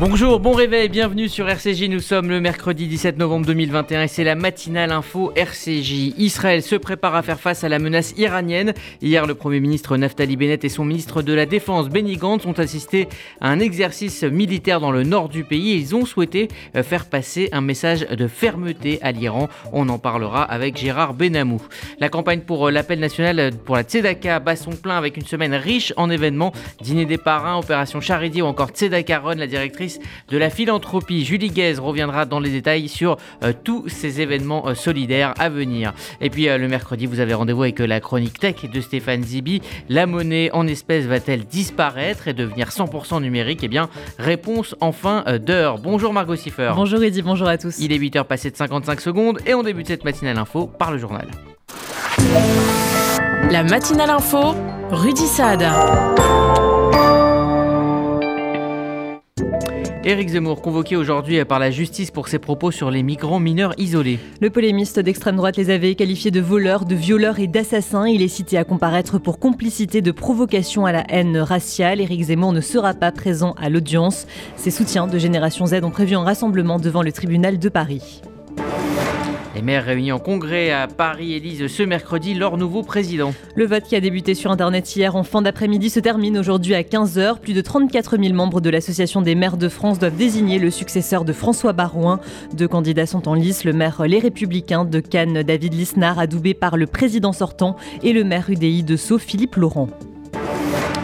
Bonjour, bon réveil, bienvenue sur RCJ. Nous sommes le mercredi 17 novembre 2021 et c'est la matinale info RCJ. Israël se prépare à faire face à la menace iranienne. Hier, le Premier ministre Naftali Bennett et son ministre de la Défense Benny Gantz ont assisté à un exercice militaire dans le nord du pays ils ont souhaité euh, faire passer un message de fermeté à l'Iran. On en parlera avec Gérard Benamou. La campagne pour euh, l'appel national pour la Tzedaka bat son plein avec une semaine riche en événements. Dîner des parrains, opération Charity ou encore Tzedaka Run, la directrice de la philanthropie. Julie Guez reviendra dans les détails sur euh, tous ces événements euh, solidaires à venir. Et puis euh, le mercredi, vous avez rendez-vous avec la chronique tech de Stéphane Zibi. La monnaie en espèces va-t-elle disparaître et devenir 100% numérique? Eh bien, réponse en fin d'heure. Bonjour Margot Siffer. Bonjour Eddy, bonjour à tous. Il est 8h passé de 55 secondes et on débute cette matinale info par le journal. La matinale info, Rudy Saad. Éric Zemmour, convoqué aujourd'hui par la justice pour ses propos sur les migrants mineurs isolés. Le polémiste d'extrême droite les avait qualifiés de voleurs, de violeurs et d'assassins. Il est cité à comparaître pour complicité de provocation à la haine raciale. Éric Zemmour ne sera pas présent à l'audience. Ses soutiens de Génération Z ont prévu un rassemblement devant le tribunal de Paris. Les maires réunis en congrès à Paris élisent ce mercredi leur nouveau président. Le vote qui a débuté sur Internet hier en fin d'après-midi se termine aujourd'hui à 15h. Plus de 34 000 membres de l'Association des maires de France doivent désigner le successeur de François Barouin. Deux candidats sont en lice, le maire Les Républicains de Cannes, David Lisnard, adoubé par le président sortant, et le maire UDI de Sceaux, Philippe Laurent.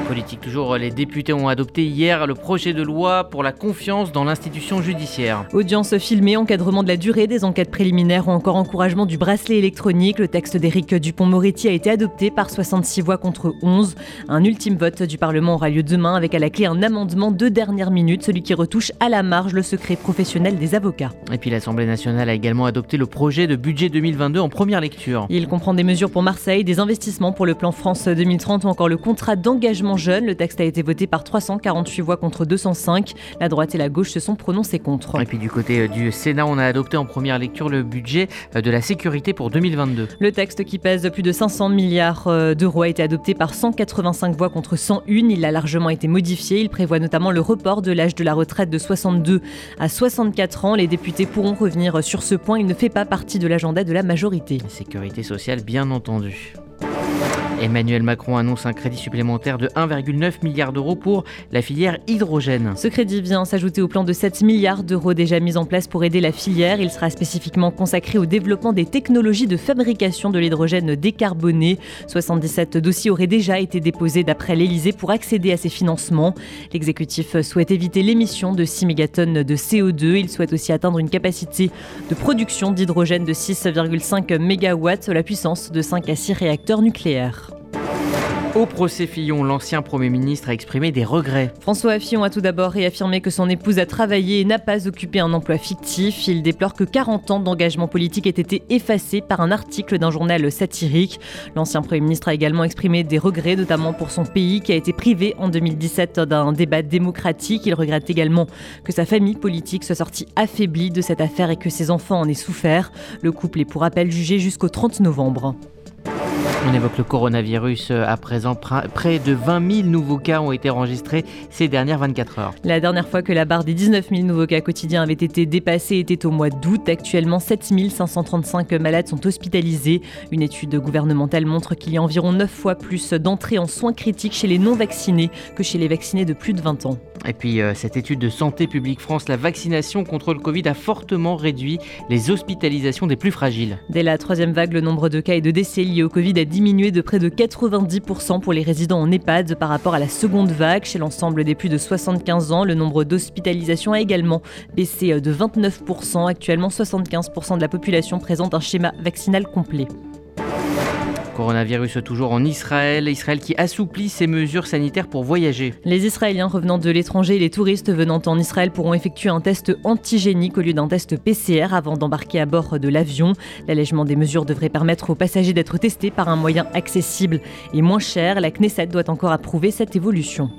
Politique toujours, les députés ont adopté hier le projet de loi pour la confiance dans l'institution judiciaire. Audience filmée, encadrement de la durée des enquêtes préliminaires ou encore encouragement du bracelet électronique. Le texte d'Éric Dupont-Moretti a été adopté par 66 voix contre 11. Un ultime vote du Parlement aura lieu demain avec à la clé un amendement de dernière minute, celui qui retouche à la marge le secret professionnel des avocats. Et puis l'Assemblée nationale a également adopté le projet de budget 2022 en première lecture. Il comprend des mesures pour Marseille, des investissements pour le plan France 2030 ou encore le contrat d'engagement Le texte a été voté par 348 voix contre 205. La droite et la gauche se sont prononcés contre. Et puis du côté euh, du Sénat, on a adopté en première lecture le budget euh, de la sécurité pour 2022. Le texte qui pèse plus de 500 milliards euh, d'euros a été adopté par 185 voix contre 101. Il a largement été modifié. Il prévoit notamment le report de l'âge de la retraite de 62 à 64 ans. Les députés pourront revenir sur ce point. Il ne fait pas partie de l'agenda de la majorité. Sécurité sociale, bien entendu. Emmanuel Macron annonce un crédit supplémentaire de 1,9 milliard d'euros pour la filière hydrogène. Ce crédit vient s'ajouter au plan de 7 milliards d'euros déjà mis en place pour aider la filière. Il sera spécifiquement consacré au développement des technologies de fabrication de l'hydrogène décarboné. 77 dossiers auraient déjà été déposés d'après l'Elysée pour accéder à ces financements. L'exécutif souhaite éviter l'émission de 6 mégatonnes de CO2. Il souhaite aussi atteindre une capacité de production d'hydrogène de 6,5 MW, la puissance de 5 à 6 réacteurs nucléaires. Au procès Fillon, l'ancien Premier ministre a exprimé des regrets. François Fillon a tout d'abord réaffirmé que son épouse a travaillé et n'a pas occupé un emploi fictif. Il déplore que 40 ans d'engagement politique aient été effacés par un article d'un journal satirique. L'ancien Premier ministre a également exprimé des regrets, notamment pour son pays qui a été privé en 2017 d'un débat démocratique. Il regrette également que sa famille politique soit sortie affaiblie de cette affaire et que ses enfants en aient souffert. Le couple est pour rappel jugé jusqu'au 30 novembre. On évoque le coronavirus euh, à présent. Près de 20 000 nouveaux cas ont été enregistrés ces dernières 24 heures. La dernière fois que la barre des 19 000 nouveaux cas quotidiens avait été dépassée était au mois d'août. Actuellement, 7 535 malades sont hospitalisés. Une étude gouvernementale montre qu'il y a environ 9 fois plus d'entrées en soins critiques chez les non-vaccinés que chez les vaccinés de plus de 20 ans. Et puis, euh, cette étude de Santé publique France, la vaccination contre le Covid a fortement réduit les hospitalisations des plus fragiles. Dès la troisième vague, le nombre de cas et de décès liés au Covid a diminué de près de 90% pour les résidents en EHPAD par rapport à la seconde vague. Chez l'ensemble des plus de 75 ans, le nombre d'hospitalisations a également baissé de 29%. Actuellement, 75% de la population présente un schéma vaccinal complet. Coronavirus toujours en Israël. Israël qui assouplit ses mesures sanitaires pour voyager. Les Israéliens revenant de l'étranger et les touristes venant en Israël pourront effectuer un test antigénique au lieu d'un test PCR avant d'embarquer à bord de l'avion. L'allègement des mesures devrait permettre aux passagers d'être testés par un moyen accessible et moins cher. La Knesset doit encore approuver cette évolution.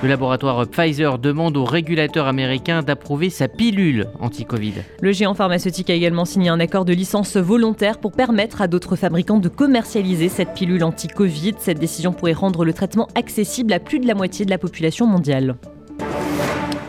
Le laboratoire Pfizer demande au régulateur américain d'approuver sa pilule anti-Covid. Le géant pharmaceutique a également signé un accord de licence volontaire pour permettre à d'autres fabricants de commercialiser cette pilule anti-Covid. Cette décision pourrait rendre le traitement accessible à plus de la moitié de la population mondiale.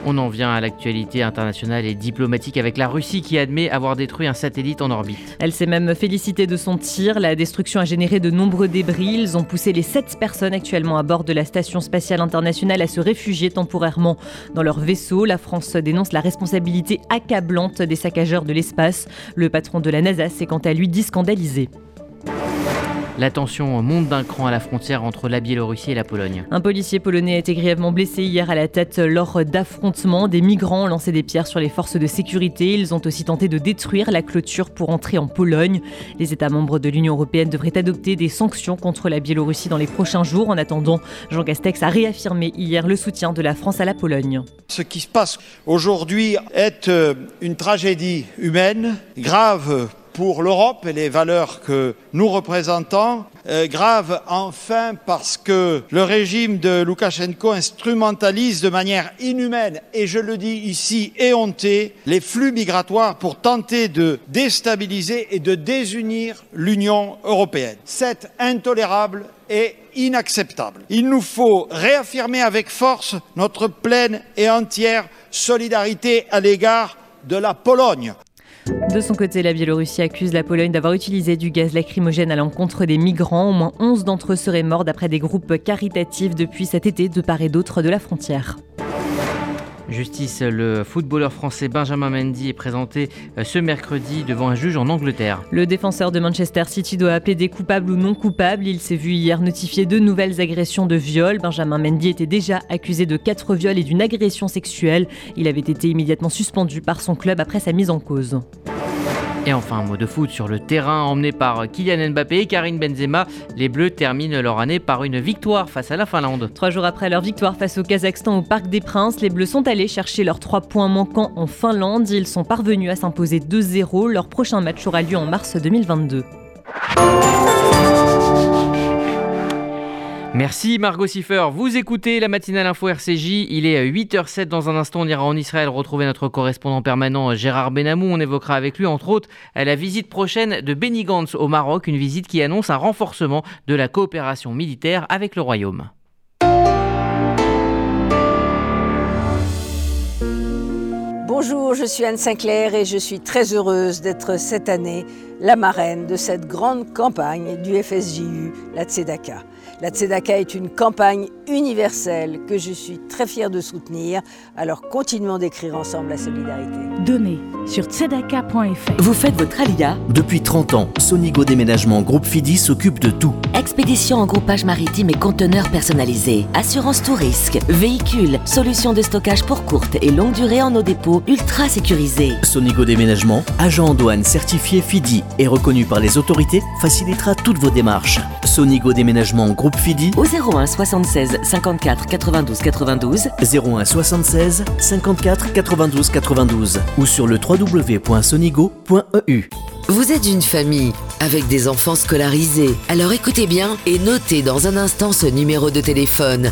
On en vient à l'actualité internationale et diplomatique avec la Russie qui admet avoir détruit un satellite en orbite. Elle s'est même félicitée de son tir. La destruction a généré de nombreux débris. Ils ont poussé les sept personnes actuellement à bord de la Station spatiale internationale à se réfugier temporairement dans leur vaisseau. La France dénonce la responsabilité accablante des saccageurs de l'espace. Le patron de la NASA s'est quant à lui dit scandalisé. La tension monte d'un cran à la frontière entre la Biélorussie et la Pologne. Un policier polonais a été grièvement blessé hier à la tête lors d'affrontements. Des migrants ont lancé des pierres sur les forces de sécurité. Ils ont aussi tenté de détruire la clôture pour entrer en Pologne. Les États membres de l'Union européenne devraient adopter des sanctions contre la Biélorussie dans les prochains jours. En attendant, Jean Castex a réaffirmé hier le soutien de la France à la Pologne. Ce qui se passe aujourd'hui est euh, une tragédie humaine grave pour l'Europe et les valeurs que nous représentons. Euh, grave enfin parce que le régime de Loukachenko instrumentalise de manière inhumaine, et je le dis ici éhonté, les flux migratoires pour tenter de déstabiliser et de désunir l'Union européenne. C'est intolérable et inacceptable. Il nous faut réaffirmer avec force notre pleine et entière solidarité à l'égard de la Pologne. De son côté, la Biélorussie accuse la Pologne d'avoir utilisé du gaz lacrymogène à l'encontre des migrants. Au moins 11 d'entre eux seraient morts d'après des groupes caritatifs depuis cet été de part et d'autre de la frontière. Justice, le footballeur français Benjamin Mendy est présenté euh, ce mercredi devant un juge en Angleterre. Le défenseur de Manchester City doit plaider coupable ou non coupable. Il s'est vu hier notifier de nouvelles agressions de viol. Benjamin Mendy était déjà accusé de quatre viols et d'une agression sexuelle. Il avait été immédiatement suspendu par son club après sa mise en cause. Et enfin, un mot de foot sur le terrain emmené par Kylian Mbappé et Karim Benzema. Les Bleus terminent leur année par une victoire face à la Finlande. Trois jours après leur victoire face au Kazakhstan au Parc des Princes, les Bleus sont allés chercher leurs trois points manquants en Finlande. Ils sont parvenus à s'imposer 2-0. Leur prochain match aura lieu en mars 2022. Merci Margot Siffer. Vous écoutez la matinale info RCJ. Il est 8h07. Dans un instant, on ira en Israël retrouver notre correspondant permanent Gérard Benamou. On évoquera avec lui, entre autres, la visite prochaine de Benny Gantz au Maroc. Une visite qui annonce un renforcement de la coopération militaire avec le Royaume. Bonjour, je suis Anne Sinclair et je suis très heureuse d'être cette année la marraine de cette grande campagne du FSJU, la Tzedaka. La Tzedaka est une campagne universelle que je suis très fière de soutenir. Alors continuons d'écrire ensemble la solidarité. Donnez sur tzedaka.fr. Vous faites votre alia Depuis 30 ans, Sonigo Déménagement Groupe Fidi s'occupe de tout. Expédition en groupage maritime et conteneurs personnalisés. Assurance tout risque. Véhicules. Solutions de stockage pour courte et longue durée en nos dépôts ultra sécurisés. Sonigo Déménagement, agent en douane certifié Fidi et reconnu par les autorités, facilitera toutes vos démarches. Sonigo Déménagement Groupe Fidi Au 01 76 54 92 92. 01 76 54 92 92 ou sur le www.sonigo.eu. Vous êtes une famille avec des enfants scolarisés. Alors écoutez bien et notez dans un instant ce numéro de téléphone.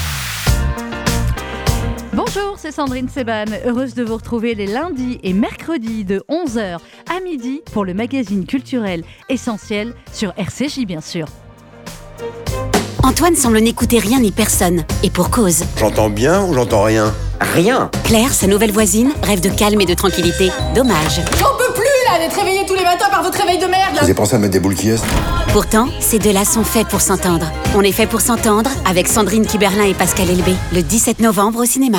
Bonjour, c'est Sandrine Seban, heureuse de vous retrouver les lundis et mercredis de 11h à midi pour le magazine culturel essentiel sur RCJ bien sûr. Antoine semble n'écouter rien ni personne, et pour cause. J'entends bien ou j'entends rien? Rien Claire, sa nouvelle voisine, rêve de calme et de tranquillité. Dommage. D'être réveillé tous les matins par votre réveil de merde Vous avez pensé à mettre des boules qui est Pourtant, ces deux-là sont faits pour s'entendre. On est fait pour s'entendre avec Sandrine Kiberlin et Pascal Elbé, le 17 novembre au cinéma.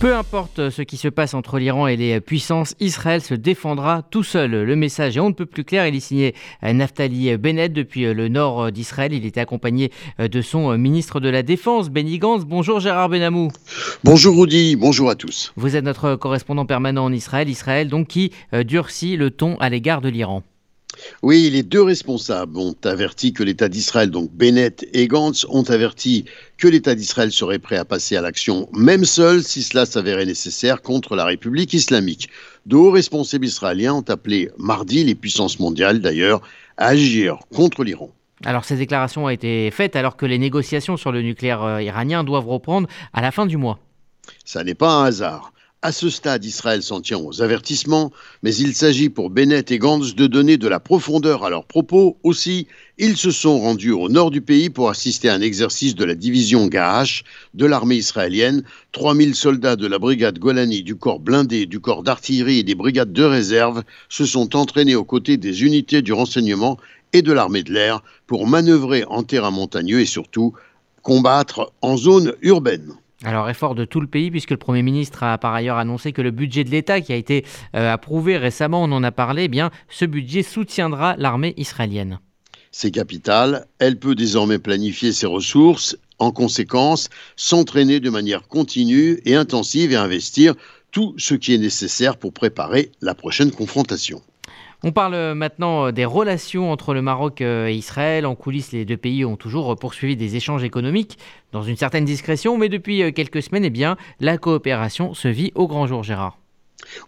Peu importe ce qui se passe entre l'Iran et les puissances, Israël se défendra tout seul. Le message est on ne peut plus clair. Il est signé Naftali Bennett depuis le nord d'Israël. Il était accompagné de son ministre de la Défense, Benny Gantz. Bonjour Gérard Benamou. Bonjour Rudy, bonjour à tous. Vous êtes notre correspondant permanent en Israël. Israël donc qui durcit le ton à l'égard de l'Iran. Oui, les deux responsables ont averti que l'État d'Israël, donc Bennett et Gantz, ont averti que l'État d'Israël serait prêt à passer à l'action, même seul, si cela s'avérait nécessaire, contre la République islamique. De hauts responsables israéliens ont appelé mardi les puissances mondiales, d'ailleurs, à agir contre l'Iran. Alors ces déclarations ont été faites alors que les négociations sur le nucléaire euh, iranien doivent reprendre à la fin du mois. Ça n'est pas un hasard. À ce stade, Israël s'en tient aux avertissements, mais il s'agit pour Bennett et Gantz de donner de la profondeur à leurs propos. Aussi, ils se sont rendus au nord du pays pour assister à un exercice de la division Gahash de l'armée israélienne. 3000 soldats de la brigade Golani, du corps blindé, du corps d'artillerie et des brigades de réserve se sont entraînés aux côtés des unités du renseignement et de l'armée de l'air pour manœuvrer en terrain montagneux et surtout combattre en zone urbaine. Alors effort de tout le pays puisque le Premier ministre a par ailleurs annoncé que le budget de l'État qui a été euh, approuvé récemment, on en a parlé, eh bien ce budget soutiendra l'armée israélienne. C'est capital, elle peut désormais planifier ses ressources, en conséquence s'entraîner de manière continue et intensive et investir tout ce qui est nécessaire pour préparer la prochaine confrontation. On parle maintenant euh, des relations entre le Maroc euh, et Israël. En coulisses, les deux pays ont toujours poursuivi des échanges économiques dans une certaine discrétion, mais depuis euh, quelques semaines, eh bien, la coopération se vit au grand jour, Gérard.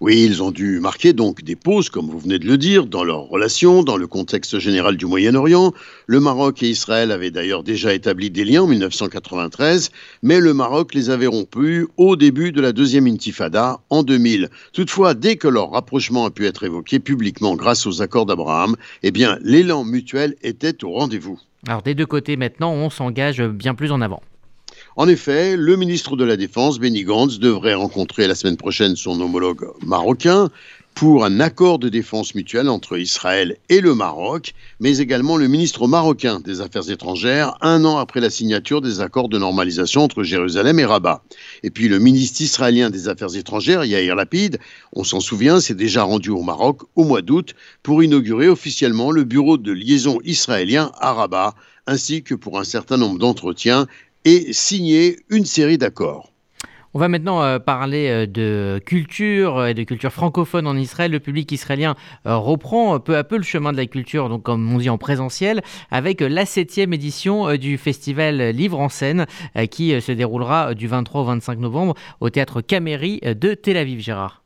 Oui, ils ont dû marquer donc des pauses, comme vous venez de le dire, dans leurs relations, dans le contexte général du Moyen-Orient. Le Maroc et Israël avaient d'ailleurs déjà établi des liens en 1993, mais le Maroc les avait rompus au début de la deuxième intifada en 2000. Toutefois, dès que leur rapprochement a pu être évoqué publiquement grâce aux accords d'Abraham, eh bien, l'élan mutuel était au rendez-vous. Alors des deux côtés maintenant, on s'engage bien plus en avant. En effet, le ministre de la Défense, Benny Gantz, devrait rencontrer la semaine prochaine son homologue marocain pour un accord de défense mutuelle entre Israël et le Maroc, mais également le ministre marocain des Affaires étrangères, un an après la signature des accords de normalisation entre Jérusalem et Rabat. Et puis le ministre israélien des Affaires étrangères, Yair Lapid, on s'en souvient, s'est déjà rendu au Maroc au mois d'août pour inaugurer officiellement le bureau de liaison israélien à Rabat, ainsi que pour un certain nombre d'entretiens et signer une série d'accords. On va maintenant euh, parler euh, de culture et de culture francophone en Israël. Le public israélien euh, reprend peu à peu le chemin de la culture, donc comme on dit en présentiel, avec la septième édition du festival Livre en scène qui se déroulera du 23 au 25 novembre au théâtre Caméry de Tel Aviv, Gérard.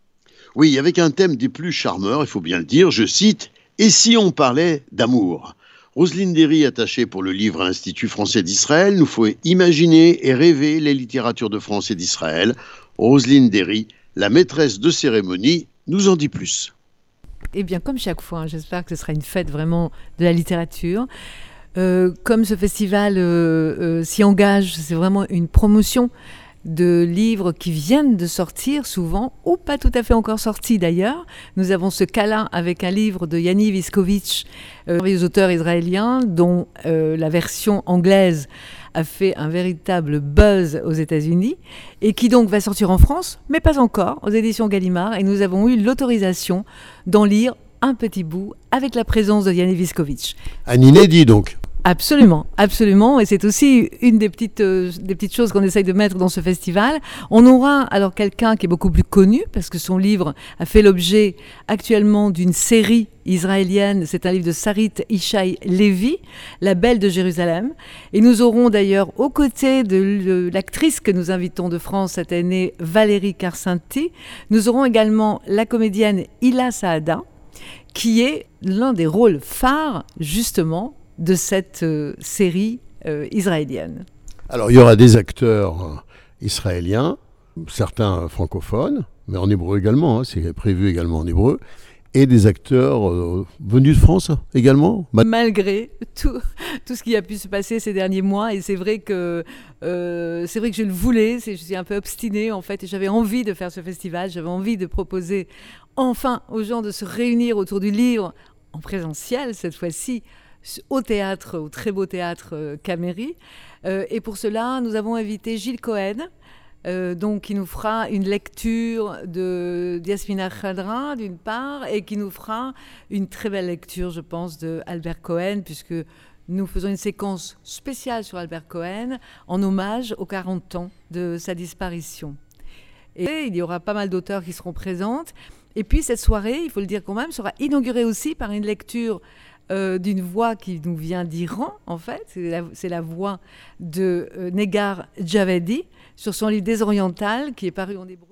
Oui, avec un thème des plus charmeurs, il faut bien le dire, je cite, Et si on parlait d'amour? Roselyne Derry, attachée pour le livre Institut français d'Israël, nous faut imaginer et rêver les littératures de France et d'Israël. Roselyne Derry, la maîtresse de cérémonie, nous en dit plus. Eh bien, comme chaque fois, hein, j'espère que ce sera une fête vraiment de la littérature. Euh, comme ce festival euh, euh, s'y engage, c'est vraiment une promotion de livres qui viennent de sortir souvent, ou pas tout à fait encore sortis d'ailleurs. Nous avons ce câlin avec un livre de Yanni Viskovitch, euh, un auteur israélien, dont euh, la version anglaise a fait un véritable buzz aux États-Unis, et qui donc va sortir en France, mais pas encore, aux éditions Gallimard, et nous avons eu l'autorisation d'en lire un petit bout avec la présence de Yanni Viskovitch. Un inédit donc Absolument, absolument. Et c'est aussi une des petites, euh, des petites choses qu'on essaye de mettre dans ce festival. On aura alors quelqu'un qui est beaucoup plus connu, parce que son livre a fait l'objet actuellement d'une série israélienne. C'est un livre de Sarit Ishai Levi, La Belle de Jérusalem. Et nous aurons d'ailleurs aux côtés de l'actrice que nous invitons de France cette année, Valérie Carcinti, nous aurons également la comédienne Ila Saada, qui est l'un des rôles phares justement de cette euh, série euh, israélienne. Alors il y aura des acteurs euh, israéliens, certains francophones, mais en hébreu également, hein, c'est prévu également en hébreu, et des acteurs venus de France également Malgré tout, tout ce qui a pu se passer ces derniers mois, et c'est vrai que c'est vrai que je le voulais, je suis un peu obstinée en fait, et j'avais envie de faire ce festival, j'avais envie de proposer enfin aux gens de se réunir autour du livre en présentiel cette fois-ci, au théâtre, au très beau théâtre euh, Caméry. Euh, et pour cela, nous avons invité Gilles Cohen, euh, donc qui nous fera une lecture de Yasmina Khadra d'une part et qui nous fera une très belle lecture, je pense, de Albert Cohen, puisque nous faisons une séquence spéciale sur Albert Cohen en hommage aux 40 ans de sa disparition. Et il y aura pas mal d'auteurs qui seront présentes. Et puis cette soirée, il faut le dire quand même, sera inaugurée aussi par une lecture euh, d'une voix qui nous vient d'Iran, en fait. C'est la, voix de euh, Negar Javedi sur son livre Désoriental qui est paru en hébreu.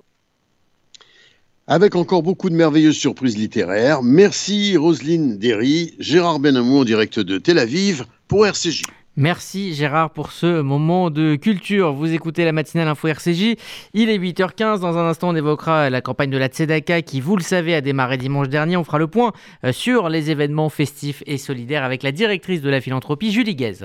Avec encore beaucoup de merveilleuses surprises littéraires. Merci Roselyne Derry, Gérard Benamou en direct de Tel Aviv pour RCJ. Merci Gérard pour ce moment de culture. Vous écoutez la matinale Info RCJ. Il est 8h15. Dans un instant, on évoquera la campagne de la Tzedaka qui, vous le savez, a démarré dimanche dernier. On fera le point euh, sur les événements festifs et solidaires avec la directrice de la philanthropie, Julie Guez.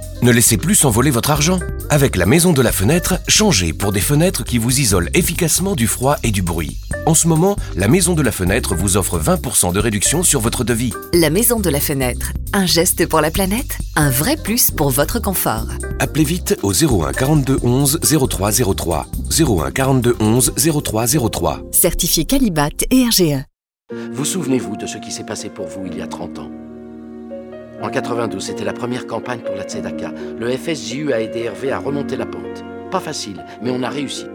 Ne laissez plus s'envoler votre argent. Avec la maison de la fenêtre, changez pour des fenêtres qui vous isolent efficacement du froid et du bruit. En ce moment, la maison de la fenêtre vous offre 20% de réduction sur votre devis. La maison de la fenêtre. Un geste pour la planète Un vrai plus pour votre confort. Appelez vite au 01 42 11 0303. 01 42 11 0303. Certifié Calibat et RGE. Vous souvenez-vous de ce qui s'est passé pour vous il y a 30 ans? En 92, c'était la première campagne pour la Tzedaka. Le FSJU a aidé Hervé à remonter la pente. Pas facile, mais on a réussi.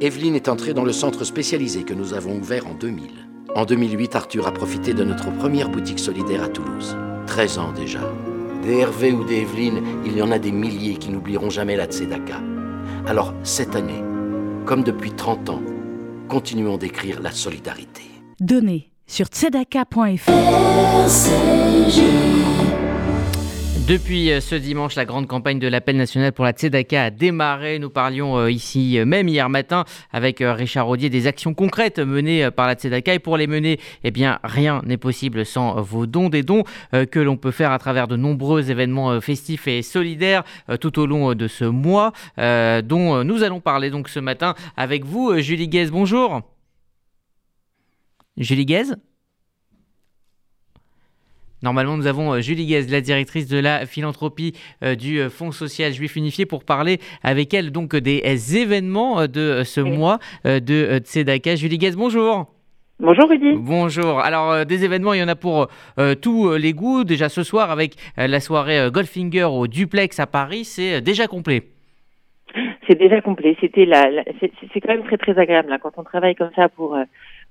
Evelyne est entrée dans le centre spécialisé que nous avons ouvert en 2000. En 2008, Arthur a profité de notre première boutique solidaire à Toulouse. 13 ans déjà. Des Hervé ou des Evelyne, il y en a des milliers qui n'oublieront jamais la Tzedaka. Alors, cette année, comme depuis 30 ans, continuons d'écrire la solidarité. Donnez sur tzedaka.fr. Depuis euh, ce dimanche, la grande campagne de l'appel national pour la Tzedaka a démarré. Nous parlions euh, ici euh, même hier matin avec Richard Rodier des actions concrètes menées par la Tzedaka. Et pour les mener, eh bien, rien n'est possible sans vos dons, des dons que l'on peut faire à travers de nombreux événements festifs et solidaires tout au long de ce mois, dont nous allons parler donc ce matin avec vous, Julie Guez. Bonjour. Julie Guez? Normalement, nous avons Julie Guez, la directrice de la philanthropie du Fonds social juif unifié, pour parler avec elle donc des événements de ce mois de Tzedaka. Julie Guez, bonjour. Bonjour Rudy. Bonjour. Alors des événements, il y en a pour tous les goûts. Déjà ce soir avec la soirée Goldfinger au Duplex à Paris, c'est déjà complet. C'est déjà complet. C'était la, c'est quand même très très agréable là, quand on travaille comme ça pour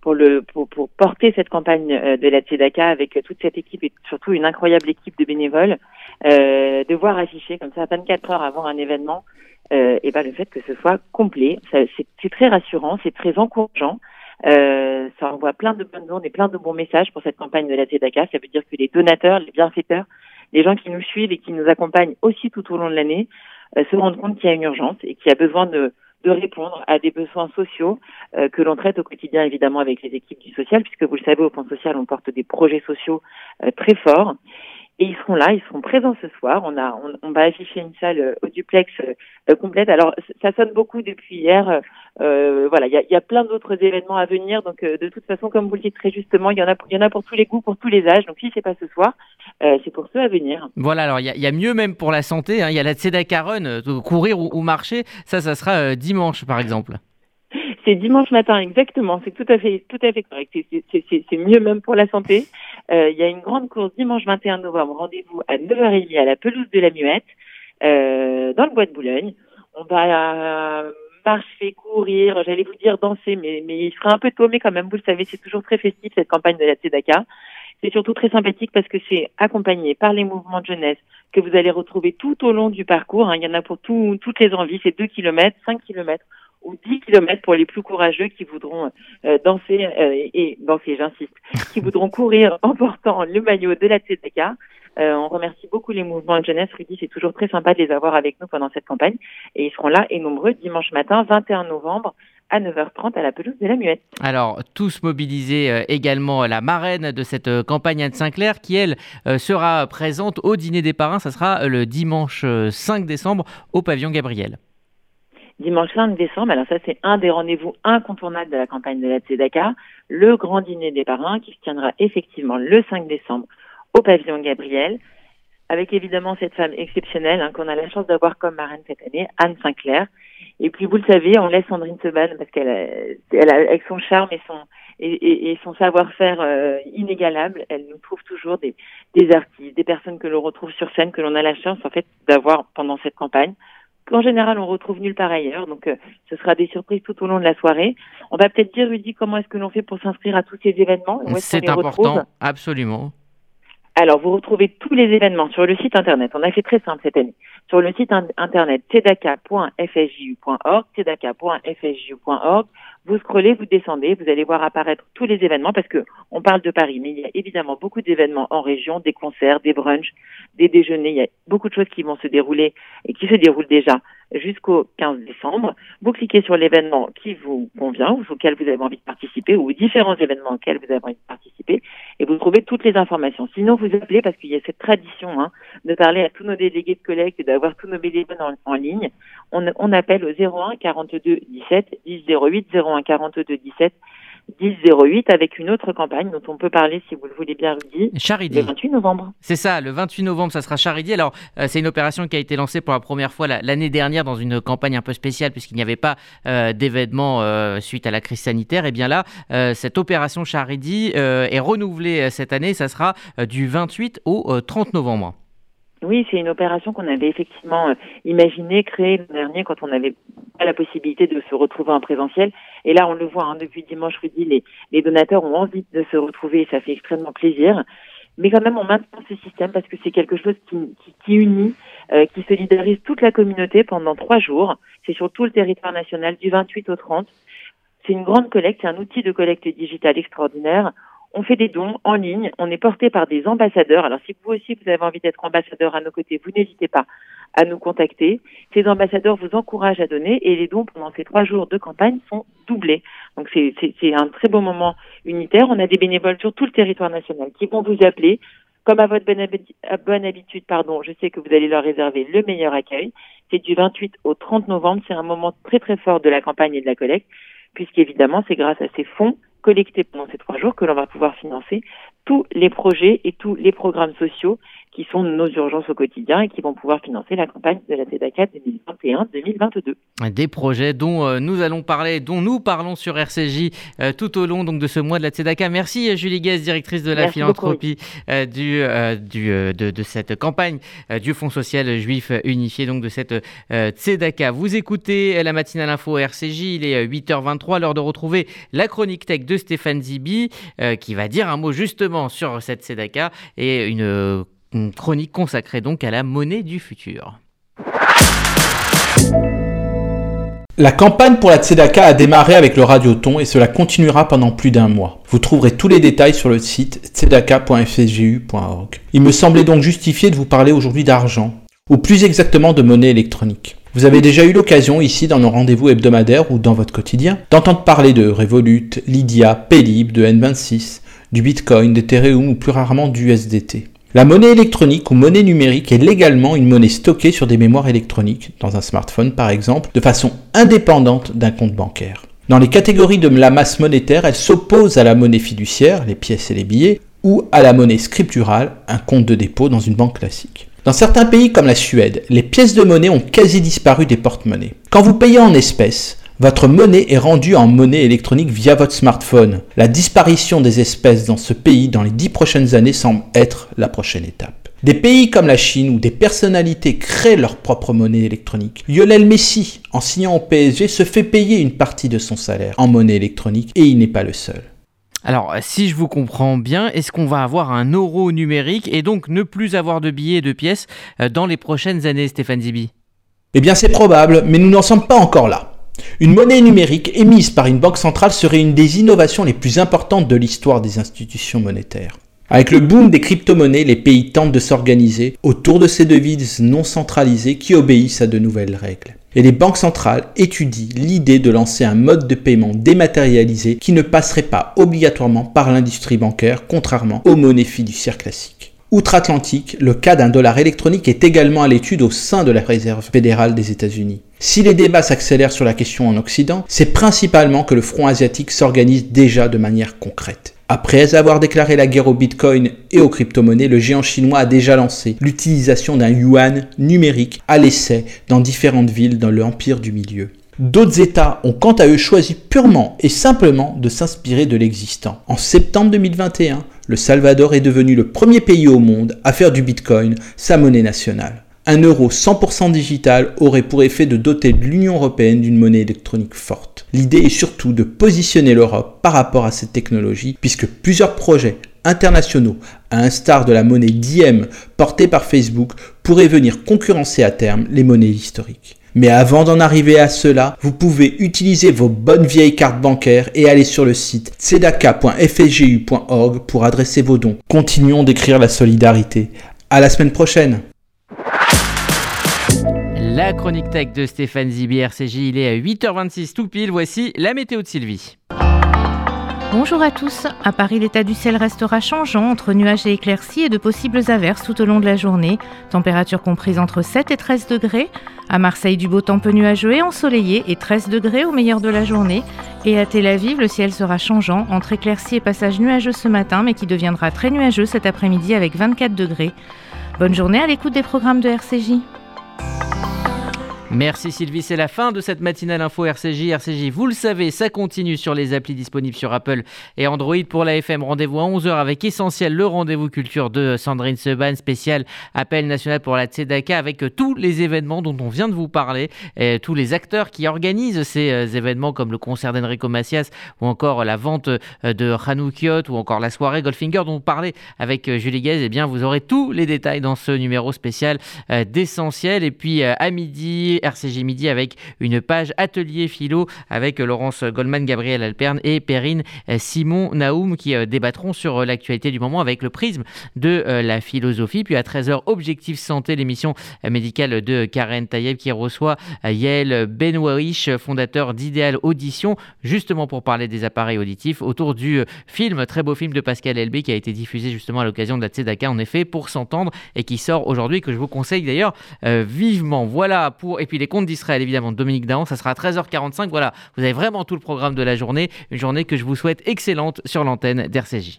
pour, le, pour, pour porter cette campagne de la Tzedaka avec toute cette équipe et surtout une incroyable équipe de bénévoles, euh, de voir afficher comme ça 24 heures avant un événement, euh, et ben le fait que ce soit complet, c'est très rassurant, c'est très encourageant. Euh, ça envoie plein de bonnes ondes et plein de bons messages pour cette campagne de la Tzedaka. Ça veut dire que les donateurs, les bienfaiteurs, les gens qui nous suivent et qui nous accompagnent aussi tout au long de l'année se rendent compte qu'il y a une urgence et qu'il y a besoin de de répondre à des besoins sociaux euh, que l'on traite au quotidien évidemment avec les équipes du social, puisque vous le savez, au Fonds social, on porte des projets sociaux euh, très forts. Et ils seront là, ils seront présents ce soir. On a, on, va afficher une salle euh, au duplex complète. Alors, ça sonne beaucoup depuis hier. voilà, il y a, y a, plein d'autres événements à venir. Donc, de toute façon, comme vous le dites très justement, il y en a, il y en a pour tous les goûts, pour tous les âges. Donc, si c'est pas ce soir, c'est pour ceux à venir. Voilà, alors il y, y, a mieux même pour la santé. Hein. Il y a la Tzedaka Run, courir ou, ou, marcher. Ça, ça sera dimanche, par exemple. C'est dimanche matin, exactement. C'est tout à fait, tout à fait correct. C'est mieux même pour la santé. Euh, il y a une grande course dimanche 21 novembre. Rendez-vous à 9h30 à la pelouse de la Muette, euh, dans le bois de Boulogne. On va marcher, courir, j'allais vous dire danser, mais, mais il sera un peu mais quand même, vous le savez, c'est toujours très festif cette campagne de la Tzedaka. C'est surtout très sympathique parce que c'est accompagné par les mouvements de jeunesse que vous allez retrouver tout au long du parcours. Hein. Il y en a pour tout, toutes les envies. C'est 2 km, 5 km ou 10 km pour les plus courageux qui voudront euh, danser euh, et danser, j'insiste, qui voudront courir en portant le maillot de la Tzedaka. Euh, on remercie beaucoup les mouvements de jeunesse. Rudy, c'est toujours très sympa de les avoir avec nous pendant cette campagne. Et ils seront là et nombreux dimanche matin, 21 novembre, à 9h30 à la pelouse de la Muette. Alors, tous mobilisés euh, également la marraine de cette campagne Anne Sinclair, qui elle sera présente au dîner des parrains. Ça sera le dimanche 5 décembre au pavillon Gabriel. Dimanche 5 décembre, alors ça c'est un des rendez-vous incontournables de la campagne de la Tzedaka, le grand dîner des parrains qui se tiendra effectivement le 5 décembre au pavillon Gabriel, avec évidemment cette femme exceptionnelle hein, qu'on a la chance d'avoir comme marraine cette année, Anne Sinclair. Et puis vous le savez, on laisse Sandrine Seban parce qu'elle, elle a, avec son charme et son et, et, son savoir-faire euh, inégalable, elle nous trouve toujours des, des artistes, des personnes que l'on retrouve sur scène, que l'on a la chance en fait d'avoir pendant cette campagne qu'en général on retrouve nulle part ailleurs. Donc euh, ce sera des surprises tout au long de la soirée. On va peut-être dire Rudy comment est-ce que l'on fait pour s'inscrire à tous ces événements. C'est important, absolument. Alors, vous retrouvez tous les événements sur le site internet. On a fait très simple cette année. Sur le site internet tzedaka.fsju.org, tzedaka.fsju.org, vous scrollez, vous descendez, vous allez voir apparaître tous les événements parce que on parle de Paris, mais il y a évidemment beaucoup d'événements en région, des concerts, des brunchs, des déjeuners. Il y a beaucoup de choses qui vont se dérouler et qui se déroulent déjà jusqu'au 15 décembre. Vous cliquez sur l'événement qui vous convient ou auquel vous avez envie de participer ou différents événements auxquels vous avez envie de participer et vous trouvez toutes les informations. Sinon, vous appelez parce qu'il y a cette tradition hein, de parler à tous nos délégués de collecte et d'avoir tous nos bénévoles en, en ligne. On, on, appelle au 01 42 17 10 08 01 42 17 1008 avec une autre campagne dont on peut parler si vous le voulez bien, Rudy. Charidi. Le 28 novembre. C'est ça, le 28 novembre, ça sera Charidi. Alors, euh, c'est une opération qui a été lancée pour la première fois l'année dernière dans une campagne un peu spéciale puisqu'il n'y avait pas euh, d'événement euh, suite à la crise sanitaire. Et bien là, cette opération Charidi est renouvelée cette année. Ça sera du 28 au 30 novembre. Oui, c'est une opération qu'on avait effectivement euh, imaginée, créée l'an dernier quand on n'avait pas la possibilité de se retrouver en présentiel. Et là, on le voit, hein, depuis dimanche midi, les, les donateurs ont envie de se retrouver et ça fait extrêmement plaisir. Mais quand même, on maintient ce système parce que c'est quelque chose qui unit, euh, qui solidarise toute la communauté pendant trois jours. C'est sur tout le territoire national, du 28 au 30. C'est une grande collecte, c'est un outil de collecte digitale extraordinaire on fait des dons en ligne, on est porté par des ambassadeurs. Alors si vous aussi vous avez envie d'être ambassadeur à nos côtés, vous n'hésitez pas à nous contacter. Ces ambassadeurs vous encouragent à donner et les dons pendant ces trois jours de campagne sont doublés. Donc c'est un très beau moment unitaire. On a des bénévoles sur tout le territoire national qui vont vous appeler. Comme à votre bonne, bonne habitude, pardon, je sais que vous allez leur réserver le meilleur accueil. C'est du 28 au 30 novembre. C'est un moment très très fort de la campagne et de la collecte, puisqu'évidemment c'est grâce à ces fonds collectés pendant ces trois jours que l'on va pouvoir financer tous les projets et tous les programmes sociaux qui sont nos urgences au quotidien et qui vont pouvoir financer la campagne de la TEDACA 2021-2022. Des projets dont euh, nous allons parler, dont nous parlons sur RCJ euh, tout au long donc, de ce mois de la TEDACA. Merci Julie Guez, directrice de la philanthropie euh, du, du, de, de, cette campagne du Fonds social juif unifié, donc de cette TEDACA. Vous écoutez la matinale info RCJ, il est 8h23, l'heure de retrouver la chronique tech de Stéphane Zibi qui va dire un mot justement sur cette TEDACA et une une chronique consacrée donc à la monnaie du futur. La campagne pour la Tzedaka a démarré avec le Radioton et cela continuera pendant plus d'un mois. Vous trouverez tous les détails sur le site tzedaka.fsgu.org. Il me semblait donc justifié de vous parler aujourd'hui d'argent, ou plus exactement de monnaie électronique. Vous avez déjà eu l'occasion ici dans nos rendez-vous hebdomadaires ou dans votre quotidien d'entendre parler de Revolut, Lydia, Paylib, de N26, du Bitcoin, d'Ethereum ou plus rarement du USDT. La monnaie électronique ou monnaie numérique est légalement une monnaie stockée sur des mémoires électroniques, dans un smartphone par exemple, de façon indépendante d'un compte bancaire. Dans les catégories de la masse monétaire, elle s'oppose à la monnaie fiduciaire, les pièces et les billets, ou à la monnaie scripturale, un compte de dépôt dans une banque classique. Dans certains pays comme la Suède, les pièces de monnaie ont quasi disparu des porte-monnaies. Quand vous payez en espèces, votre monnaie est rendue en monnaie électronique via votre smartphone. La disparition des espèces dans ce pays dans les dix prochaines années semble être la prochaine étape. Des pays comme la Chine où des personnalités créent leur propre monnaie électronique. Lionel Messi, en signant au PSG, se fait payer une partie de son salaire en monnaie électronique et il n'est pas le seul. Alors, si je vous comprends bien, est-ce qu'on va avoir un euro numérique et donc ne plus avoir de billets et de pièces euh, dans les prochaines années, Stéphane Zibi? Eh bien, c'est probable, mais nous n'en sommes pas encore là. Une monnaie numérique émise par une banque centrale serait une des innovations les plus importantes de l'histoire des institutions monétaires. Avec le boom des crypto-monnaies, les pays tentent de s'organiser autour de ces devises non centralisées qui obéissent à de nouvelles règles. Et les banques centrales étudient l'idée de lancer un mode de paiement dématérialisé qui ne passerait pas obligatoirement par l'industrie bancaire, contrairement aux monnaies fiduciaires classiques. Outre-Atlantique, le cas d'un dollar électronique est également à l'étude au sein de la Réserve fédérale des États-Unis. Si les débats s'accélèrent sur la question en Occident, c'est principalement que le front asiatique s'organise déjà de manière concrète. Après avoir déclaré la guerre au Bitcoin et aux crypto-monnaies, le géant chinois a déjà lancé l'utilisation d'un yuan numérique à l'essai dans différentes villes dans l'empire du milieu. D'autres États ont quant à eux choisi purement et simplement de s'inspirer de l'existant. En septembre 2021, le Salvador est devenu le premier pays au monde à faire du Bitcoin sa monnaie nationale. Un euro 100% digital aurait pour effet de doter l'Union européenne d'une monnaie électronique forte. L'idée est surtout de positionner l'Europe par rapport à cette technologie, puisque plusieurs projets internationaux, à l'instar de la monnaie Diem portée par Facebook, pourraient venir concurrencer à terme les monnaies historiques. Mais avant d'en arriver à cela, vous pouvez utiliser vos bonnes vieilles cartes bancaires et aller sur le site tzedaka.fsgu.org pour adresser vos dons. Continuons d'écrire la solidarité. À la semaine prochaine! La chronique tech de Stéphane Zibi, RCJ, il est à 8h26 tout pile. Voici la météo de Sylvie. Bonjour à tous. À Paris, l'état du ciel restera changeant entre nuages et éclaircies et de possibles averses tout au long de la journée. Température comprise entre 7 et 13 degrés. À Marseille, du beau temps peu nuageux et ensoleillé et 13 degrés au meilleur de la journée. Et à Tel Aviv, le ciel sera changeant entre éclaircies et passages nuageux ce matin, mais qui deviendra très nuageux cet après-midi avec 24 degrés. Bonne journée à l'écoute des programmes de RCJ. Merci Sylvie, c'est la fin de cette matinale info RCJ. RCJ, vous le savez, ça continue sur les applis disponibles sur Apple et Android. Pour la FM, rendez-vous à 11h avec Essentiel, le rendez-vous culture de Sandrine Seban, spécial appel national pour la Tzedaka avec tous les événements dont on vient de vous parler, tous les acteurs qui organisent ces euh, événements comme le concert d'Enrico Macias ou encore la vente euh, de Hanoukiot ou encore la soirée Goldfinger dont on parlait avec euh, Julie Guez. Eh bien, vous aurez tous les détails dans ce numéro spécial d'Essentiel. Et puis à midi, RCG Midi avec une page atelier philo avec Laurence Goldman, Gabriel Alperne et Perrine Simon Naoum qui euh, débattront sur euh, l'actualité du moment avec le prisme de euh, la philosophie. Puis à 13h, Objectif Santé, l'émission médicale de Karen Tayeb qui reçoit Yael Benouarich, fondateur d'Idéal Audition, justement pour parler des appareils auditifs autour du film, très beau film de Pascal Elbé qui a été diffusé justement à l'occasion de la Tzedaka en effet pour s'entendre et qui sort aujourd'hui que je vous conseille d'ailleurs vivement. Voilà pour les comptes d'Israël, évidemment, Dominique Dahan. Ça sera à 13h45. Voilà, vous avez vraiment tout le programme de la journée. Une journée que je vous souhaite excellente sur l'antenne d'RCJ.